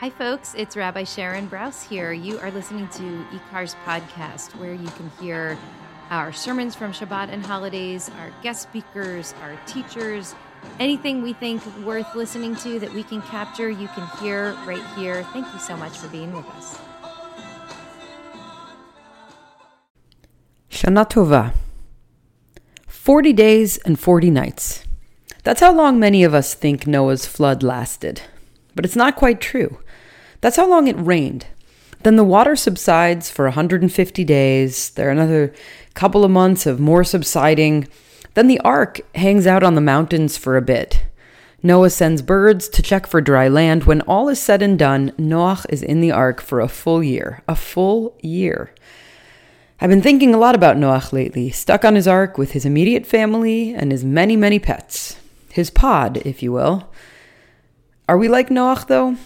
Hi, folks. It's Rabbi Sharon Brous here. You are listening to IKAR's podcast, where you can hear our sermons from Shabbat and holidays, our guest speakers, our teachers, anything we think worth listening to that we can capture, you can hear right here. Thank you so much for being with us. Shana Tova. 40 days and 40 nights. That's how long many of us think Noah's flood lasted. But it's not quite true. That's how long it rained. Then the water subsides for 150 days. There are another couple of months of more subsiding. Then the ark hangs out on the mountains for a bit. Noah sends birds to check for dry land. When all is said and done, Noah is in the ark for a full year. A full year. I've been thinking a lot about Noah lately, stuck on his ark with his immediate family and his many, many pets. His pod, if you will. Are we like Noah, though?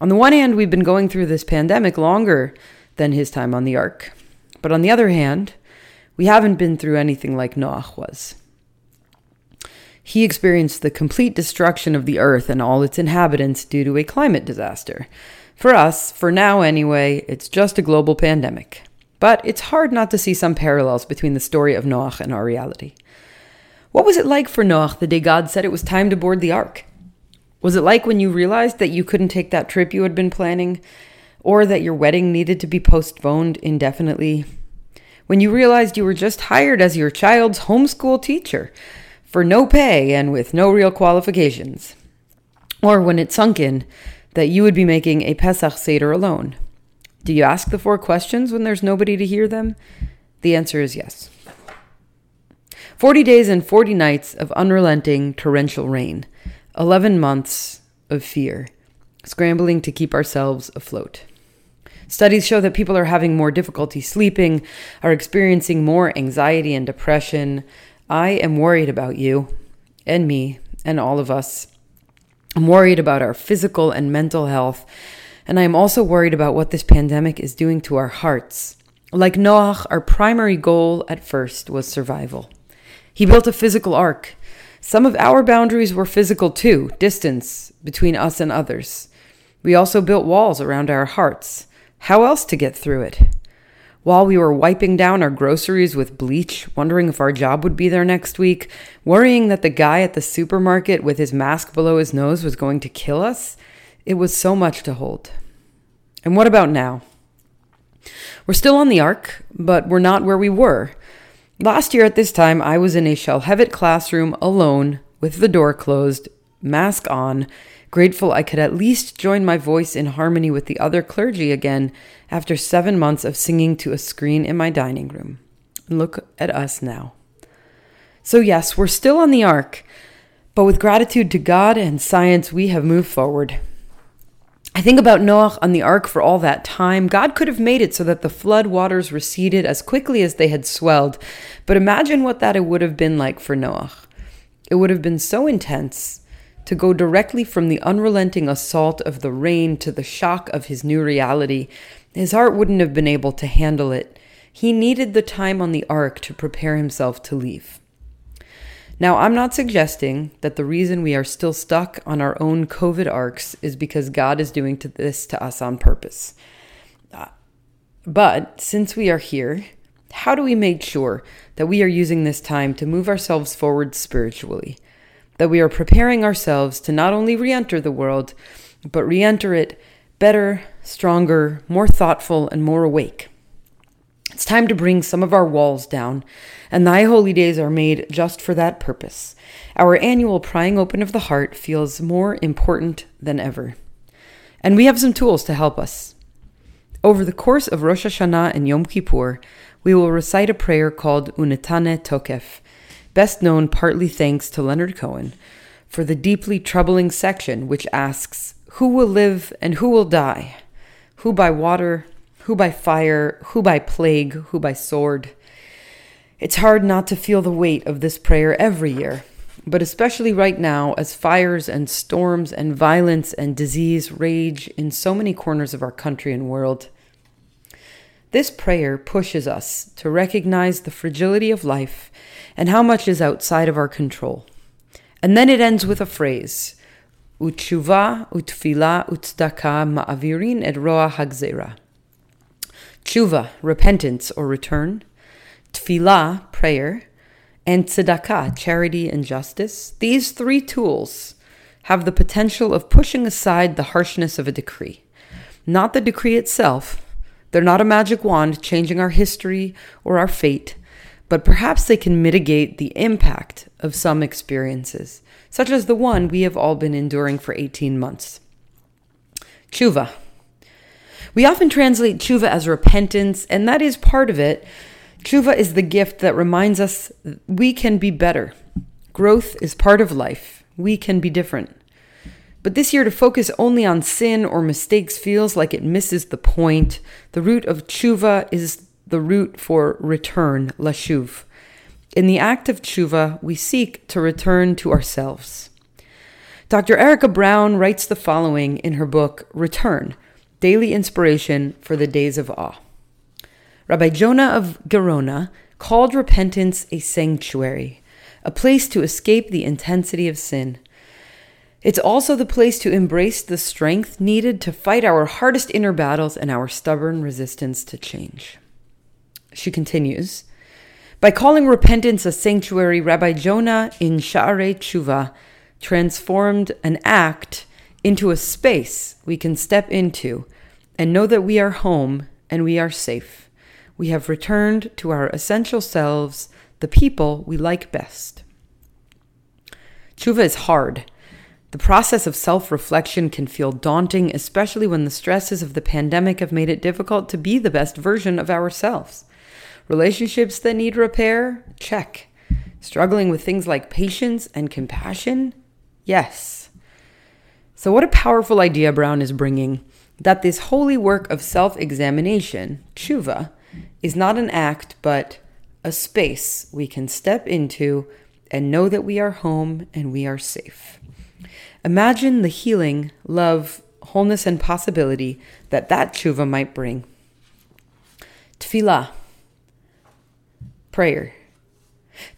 On the one hand, we've been going through this pandemic longer than his time on the ark. But on the other hand, we haven't been through anything like Noah was. He experienced the complete destruction of the earth and all its inhabitants due to a climate disaster. For us, for now anyway, it's just a global pandemic. But it's hard not to see some parallels between the story of Noah and our reality. What was it like for Noah the day God said it was time to board the ark? Was it like when you realized that you couldn't take that trip you had been planning, or that your wedding needed to be postponed indefinitely? When you realized you were just hired as your child's homeschool teacher for no pay and with no real qualifications? Or when it sunk in that you would be making a Pesach Seder alone? Do you ask the four questions when there's nobody to hear them? The answer is yes. 40 days and 40 nights of unrelenting torrential rain. 11 months of fear, scrambling to keep ourselves afloat. Studies show that people are having more difficulty sleeping, are experiencing more anxiety and depression. I am worried about you and me and all of us. I'm worried about our physical and mental health, and I am also worried about what this pandemic is doing to our hearts. Like Noach, our primary goal at first was survival. He built a physical ark some of our boundaries were physical too, distance between us and others. We also built walls around our hearts. How else to get through it? While we were wiping down our groceries with bleach, wondering if our job would be there next week, worrying that the guy at the supermarket with his mask below his nose was going to kill us, it was so much to hold. And what about now? We're still on the ark, but we're not where we were. Last year at this time, I was in a Shalhevet classroom alone with the door closed, mask on, grateful I could at least join my voice in harmony with the other clergy again after seven months of singing to a screen in my dining room. Look at us now. So, yes, we're still on the ark, but with gratitude to God and science, we have moved forward. I think about Noah on the ark for all that time. God could have made it so that the flood waters receded as quickly as they had swelled. But imagine what that it would have been like for Noah. It would have been so intense to go directly from the unrelenting assault of the rain to the shock of his new reality. His heart wouldn't have been able to handle it. He needed the time on the ark to prepare himself to leave. Now, I'm not suggesting that the reason we are still stuck on our own COVID arks is because God is doing to this to us on purpose. Uh, but since we are here, how do we make sure that we are using this time to move ourselves forward spiritually? That we are preparing ourselves to not only re enter the world, but re enter it better, stronger, more thoughtful, and more awake. It's time to bring some of our walls down and thy holy days are made just for that purpose. Our annual prying open of the heart feels more important than ever. And we have some tools to help us. Over the course of Rosh Hashanah and Yom Kippur, we will recite a prayer called Unetane Tokef, best known partly thanks to Leonard Cohen, for the deeply troubling section which asks, Who will live and who will die? Who by water? Who by fire? Who by plague? Who by sword? It's hard not to feel the weight of this prayer every year, but especially right now as fires and storms and violence and disease rage in so many corners of our country and world. This prayer pushes us to recognize the fragility of life and how much is outside of our control. And then it ends with a phrase Utshuva, utfila, utzdaka ma'avirin et roa hagzera. Tshuva, repentance or return. Tfilah, prayer. And tzedakah, charity and justice. These three tools have the potential of pushing aside the harshness of a decree. Not the decree itself. They're not a magic wand changing our history or our fate, but perhaps they can mitigate the impact of some experiences, such as the one we have all been enduring for 18 months. Tshuva. We often translate tshuva as repentance, and that is part of it. Tshuva is the gift that reminds us we can be better. Growth is part of life. We can be different. But this year, to focus only on sin or mistakes feels like it misses the point. The root of tshuva is the root for return, lashuv. In the act of tshuva, we seek to return to ourselves. Dr. Erica Brown writes the following in her book, Return Daily Inspiration for the Days of Awe. Rabbi Jonah of Gerona called repentance a sanctuary, a place to escape the intensity of sin. It's also the place to embrace the strength needed to fight our hardest inner battles and our stubborn resistance to change. She continues By calling repentance a sanctuary, Rabbi Jonah in Sha'arei Tshuva transformed an act into a space we can step into and know that we are home and we are safe. We have returned to our essential selves, the people we like best. Tshuva is hard the process of self reflection can feel daunting, especially when the stresses of the pandemic have made it difficult to be the best version of ourselves. Relationships that need repair? Check. Struggling with things like patience and compassion? Yes. So, what a powerful idea Brown is bringing that this holy work of self examination, tshuva, is not an act, but a space we can step into and know that we are home and we are safe. Imagine the healing, love, wholeness, and possibility that that tshuva might bring. Tefillah, prayer.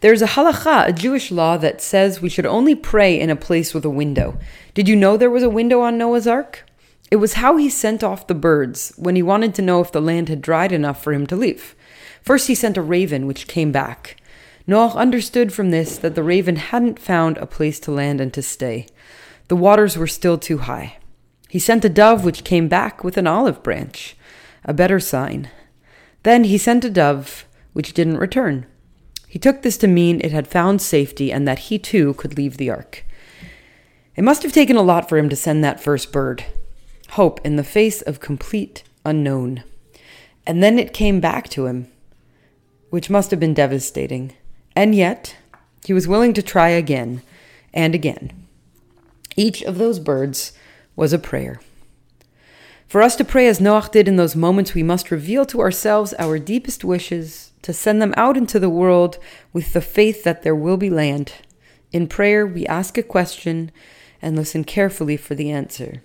There's a halacha, a Jewish law, that says we should only pray in a place with a window. Did you know there was a window on Noah's Ark? It was how he sent off the birds when he wanted to know if the land had dried enough for him to leave. First, he sent a raven, which came back. Noah understood from this that the raven hadn't found a place to land and to stay. The waters were still too high. He sent a dove which came back with an olive branch, a better sign. Then he sent a dove which didn't return. He took this to mean it had found safety and that he too could leave the ark. It must have taken a lot for him to send that first bird. Hope in the face of complete unknown. And then it came back to him, which must have been devastating. And yet, he was willing to try again and again. Each of those birds was a prayer. For us to pray as Noach did in those moments, we must reveal to ourselves our deepest wishes, to send them out into the world with the faith that there will be land. In prayer, we ask a question and listen carefully for the answer.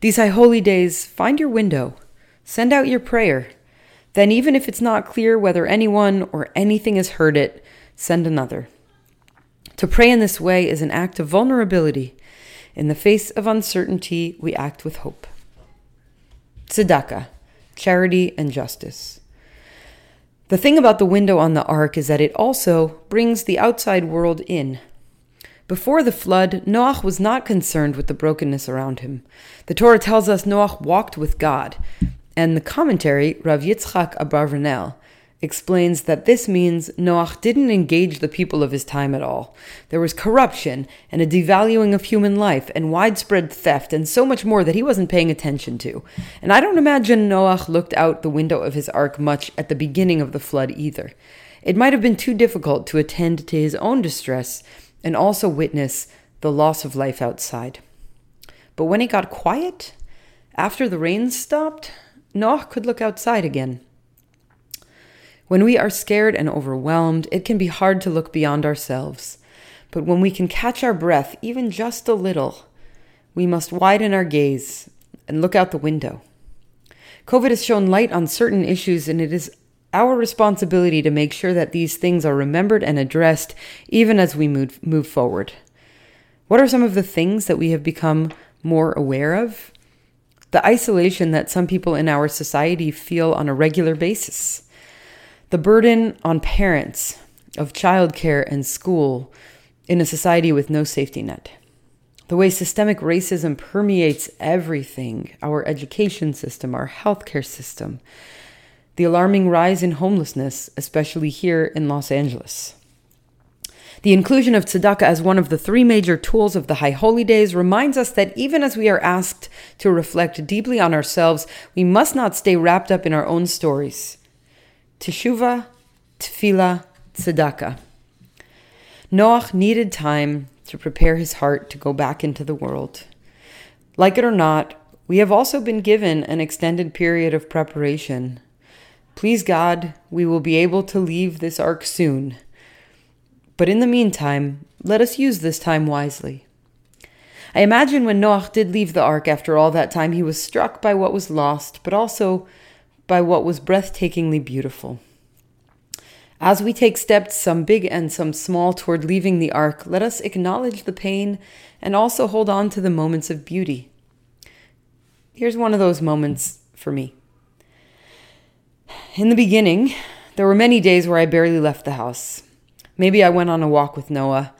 These high holy days, find your window, send out your prayer. Then, even if it's not clear whether anyone or anything has heard it, send another. To pray in this way is an act of vulnerability in the face of uncertainty, we act with hope. Tzedakah, charity and justice. The thing about the window on the ark is that it also brings the outside world in. Before the flood, Noach was not concerned with the brokenness around him. The Torah tells us Noach walked with God, and the commentary, Rav Yitzchak Abarvanel, explains that this means Noach didn't engage the people of his time at all. There was corruption and a devaluing of human life and widespread theft and so much more that he wasn't paying attention to. And I don't imagine Noach looked out the window of his ark much at the beginning of the flood either. It might have been too difficult to attend to his own distress and also witness the loss of life outside. But when it got quiet, after the rains stopped, Noach could look outside again. When we are scared and overwhelmed, it can be hard to look beyond ourselves. But when we can catch our breath, even just a little, we must widen our gaze and look out the window. COVID has shown light on certain issues, and it is our responsibility to make sure that these things are remembered and addressed even as we move, move forward. What are some of the things that we have become more aware of? The isolation that some people in our society feel on a regular basis. The burden on parents of childcare and school in a society with no safety net. The way systemic racism permeates everything our education system, our healthcare system. The alarming rise in homelessness, especially here in Los Angeles. The inclusion of tzedakah as one of the three major tools of the High Holy Days reminds us that even as we are asked to reflect deeply on ourselves, we must not stay wrapped up in our own stories. Teshuvah, tefillah, tzedakah. Noach needed time to prepare his heart to go back into the world. Like it or not, we have also been given an extended period of preparation. Please God, we will be able to leave this ark soon but in the meantime, let us use this time wisely. I imagine when Noach did leave the ark after all that time, he was struck by what was lost, but also by what was breathtakingly beautiful. As we take steps, some big and some small, toward leaving the ark, let us acknowledge the pain and also hold on to the moments of beauty. Here's one of those moments for me. In the beginning, there were many days where I barely left the house. Maybe I went on a walk with Noah.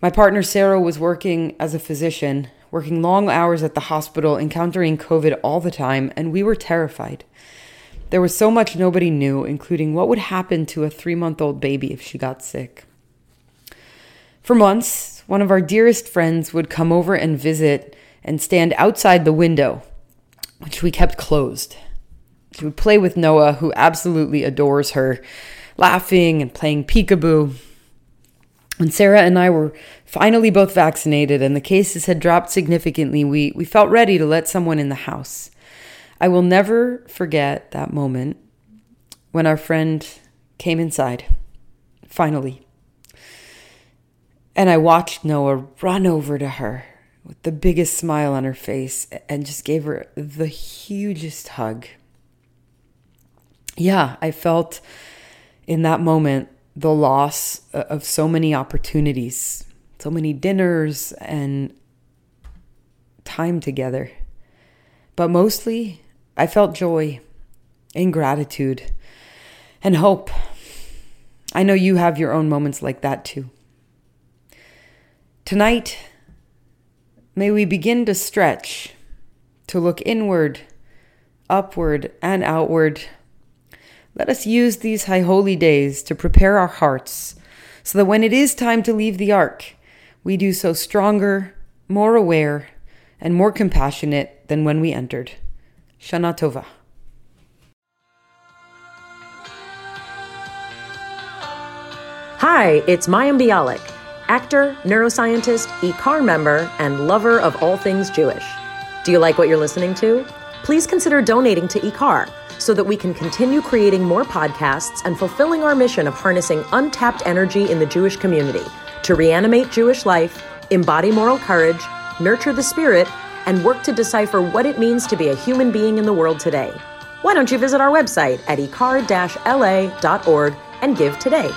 My partner Sarah was working as a physician, working long hours at the hospital, encountering COVID all the time, and we were terrified. There was so much nobody knew, including what would happen to a three month old baby if she got sick. For months, one of our dearest friends would come over and visit and stand outside the window, which we kept closed. She would play with Noah, who absolutely adores her, laughing and playing peekaboo. When Sarah and I were finally both vaccinated and the cases had dropped significantly, we, we felt ready to let someone in the house. I will never forget that moment when our friend came inside, finally. And I watched Noah run over to her with the biggest smile on her face and just gave her the hugest hug. Yeah, I felt in that moment the loss of so many opportunities, so many dinners and time together. But mostly, I felt joy and gratitude and hope. I know you have your own moments like that too. Tonight, may we begin to stretch, to look inward, upward, and outward let us use these high holy days to prepare our hearts so that when it is time to leave the ark, we do so stronger, more aware, and more compassionate than when we entered. Shana Tova. Hi, it's Mayim Bialik, actor, neuroscientist, IKAR member, and lover of all things Jewish. Do you like what you're listening to? Please consider donating to IKAR so that we can continue creating more podcasts and fulfilling our mission of harnessing untapped energy in the Jewish community to reanimate Jewish life, embody moral courage, nurture the spirit, and work to decipher what it means to be a human being in the world today. Why don't you visit our website at ikar-la.org and give today?